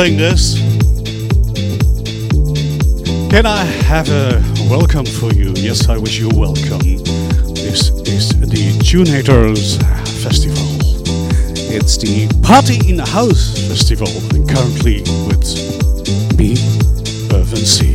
Loving this. Can I have a welcome for you? Yes, I wish you welcome. This is the Tunators Festival. It's the Party in the House Festival, and currently with me, Irvin C.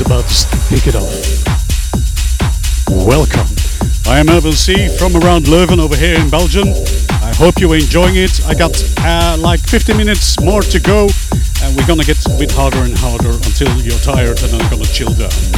about to pick it up. Welcome. I am Urban C from around Leuven over here in Belgium. I hope you're enjoying it. I got uh, like 50 minutes more to go, and we're gonna get a bit harder and harder until you're tired and I'm gonna chill down.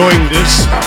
enjoying this.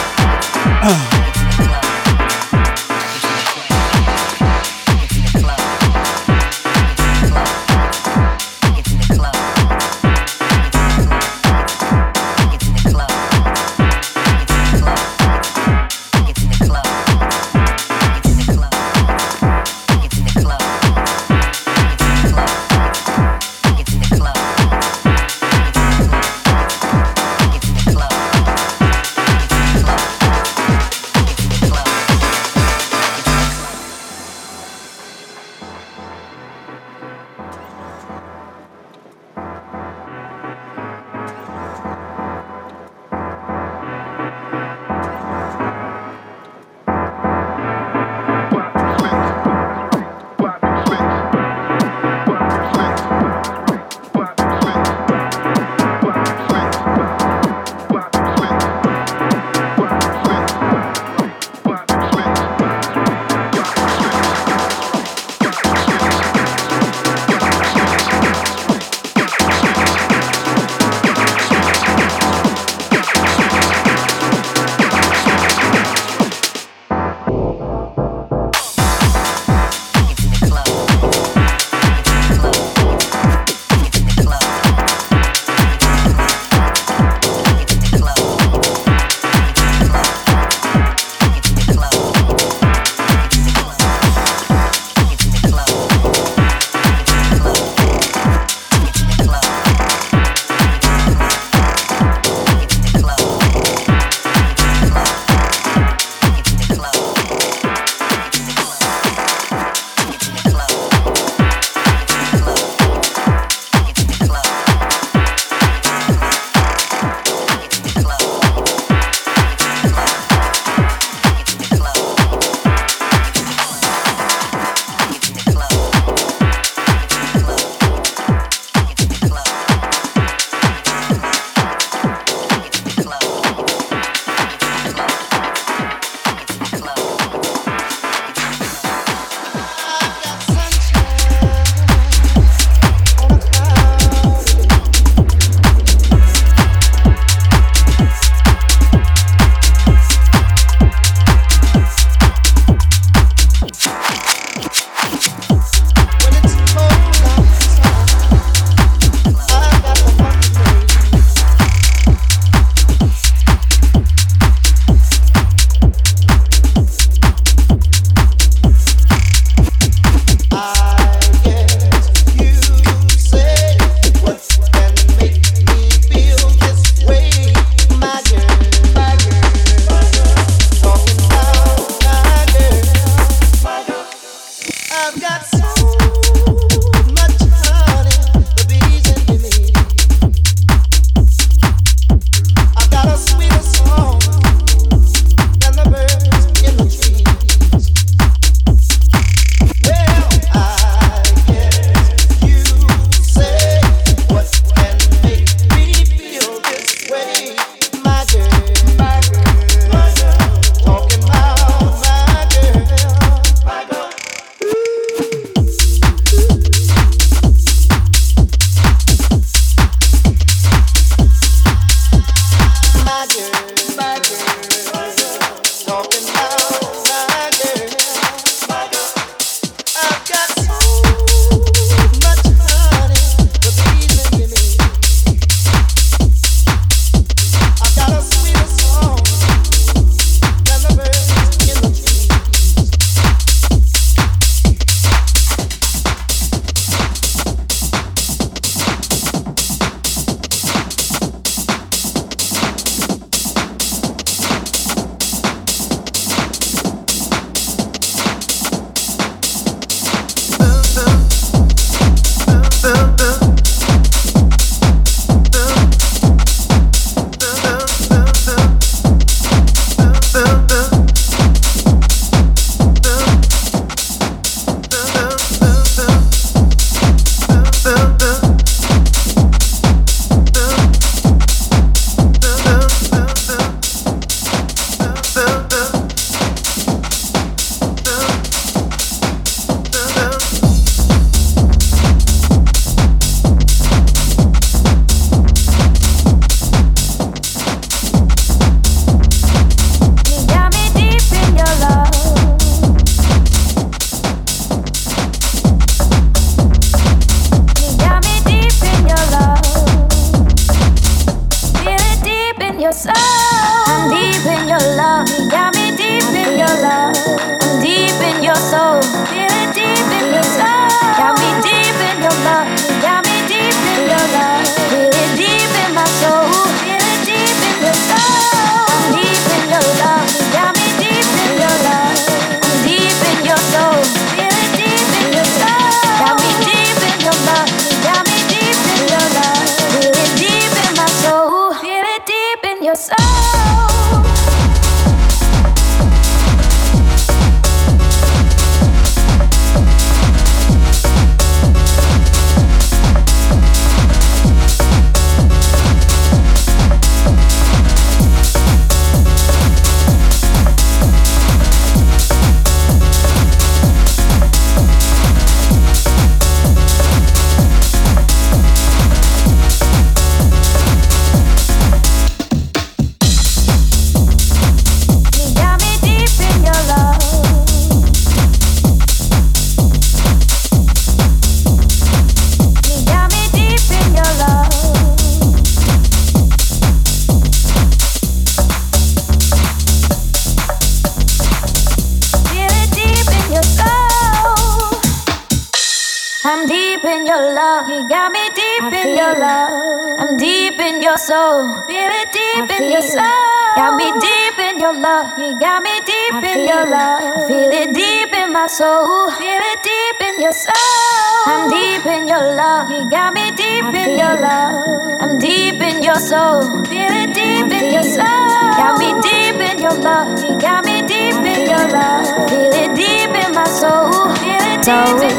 Feel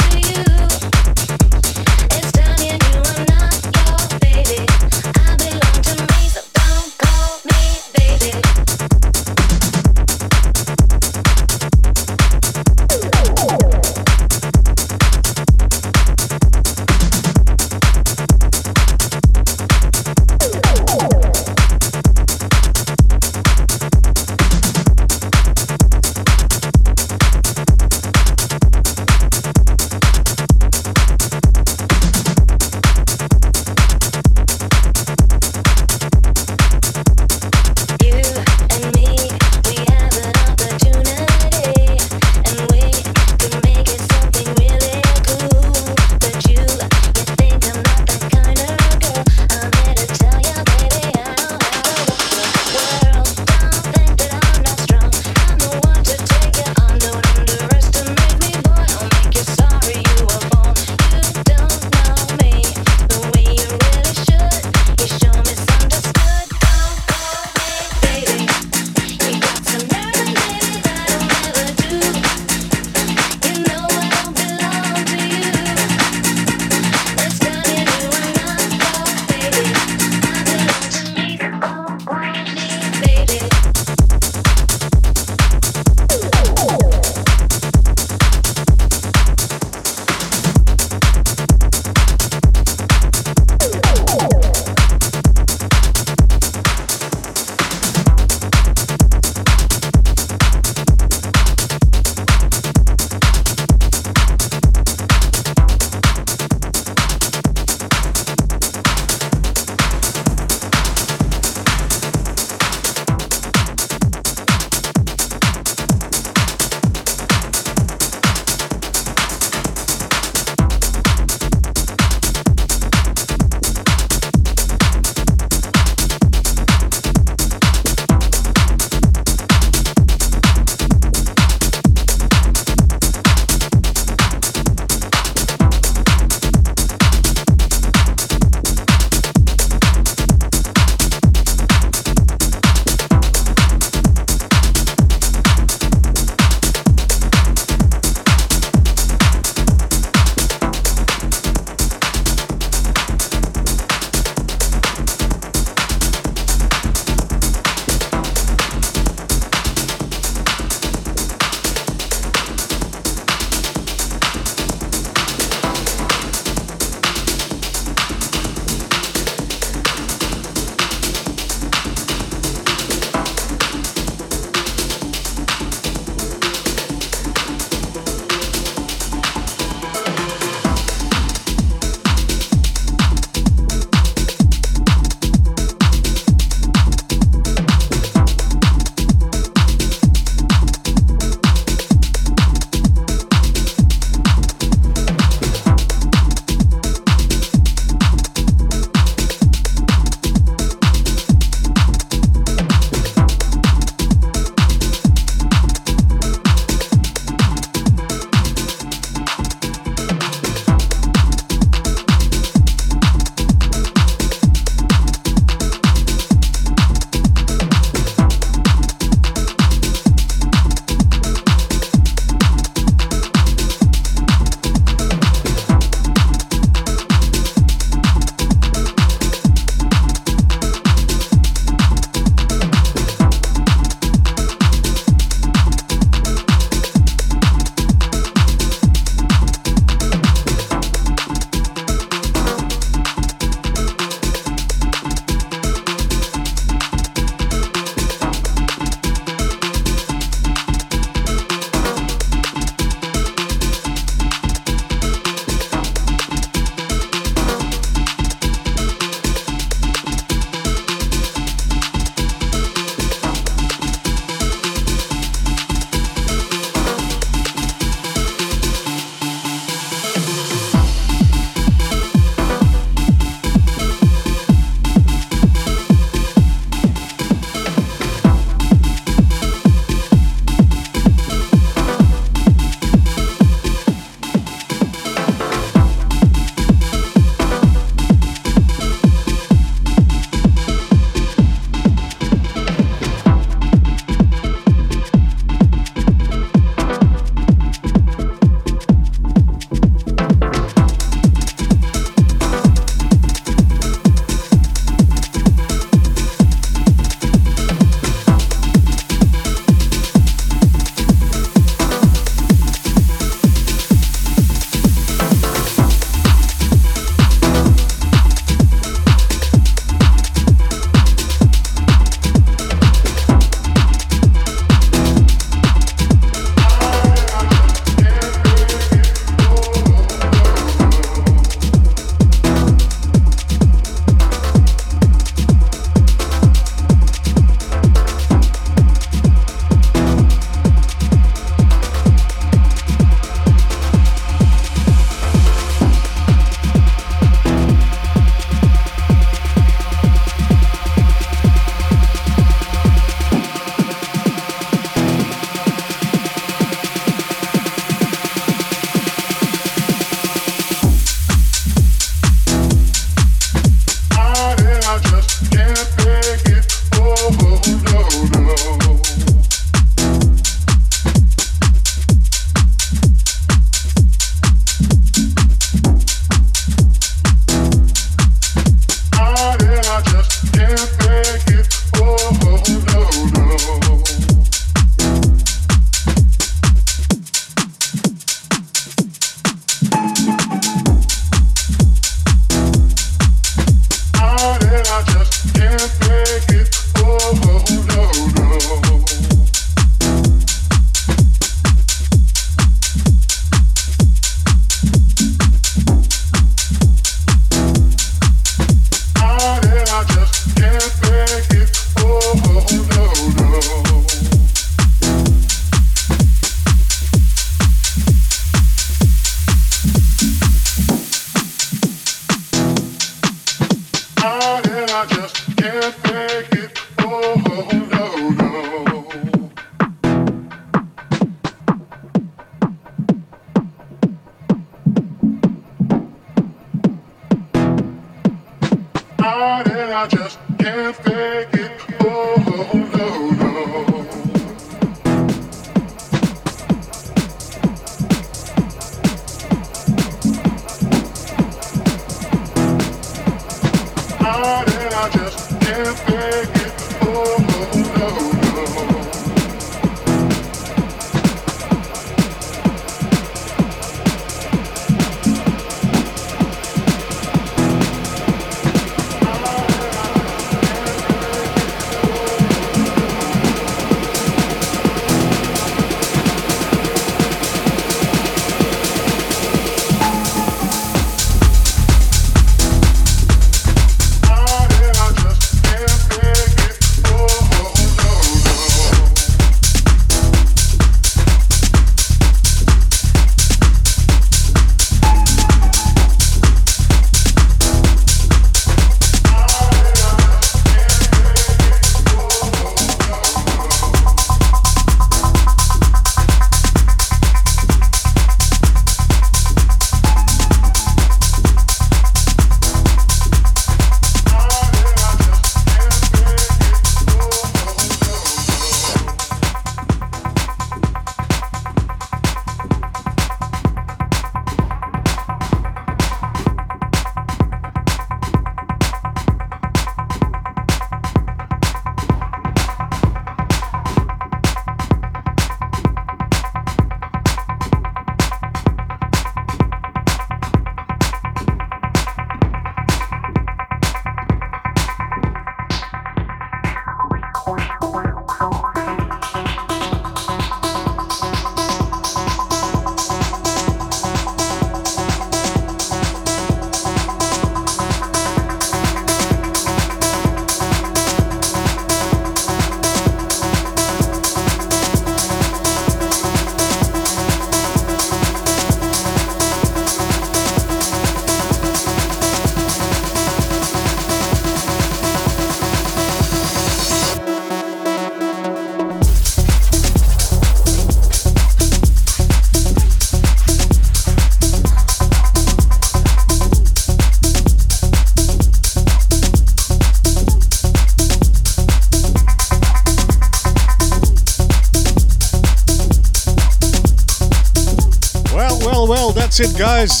that's it, guys.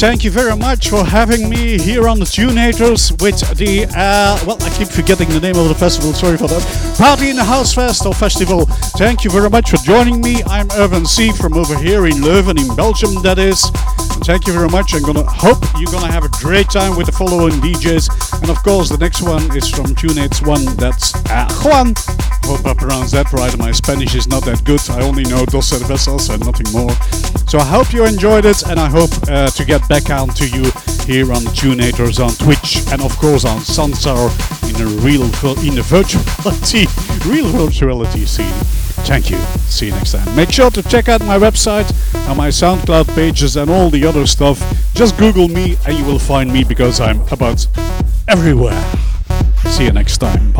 Thank you very much for having me here on the Tunators with the, uh, well, I keep forgetting the name of the festival, sorry for that. Party in the House Fest or Festival. Thank you very much for joining me. I'm Irvin C. from over here in Leuven, in Belgium, that is. Thank you very much. I'm gonna hope you're gonna have a great time with the following DJs. And of course, the next one is from Tunates One. That's uh, Juan hope I pronounced that right. My Spanish is not that good. I only know dos cervezas and nothing more. So I hope you enjoyed it, and I hope uh, to get back on to you here on Tunators on Twitch and of course on Sansar in a real in the virtuality, real virtuality scene. Thank you. See you next time. Make sure to check out my website and my SoundCloud pages and all the other stuff. Just Google me and you will find me because I'm about everywhere. See you next time.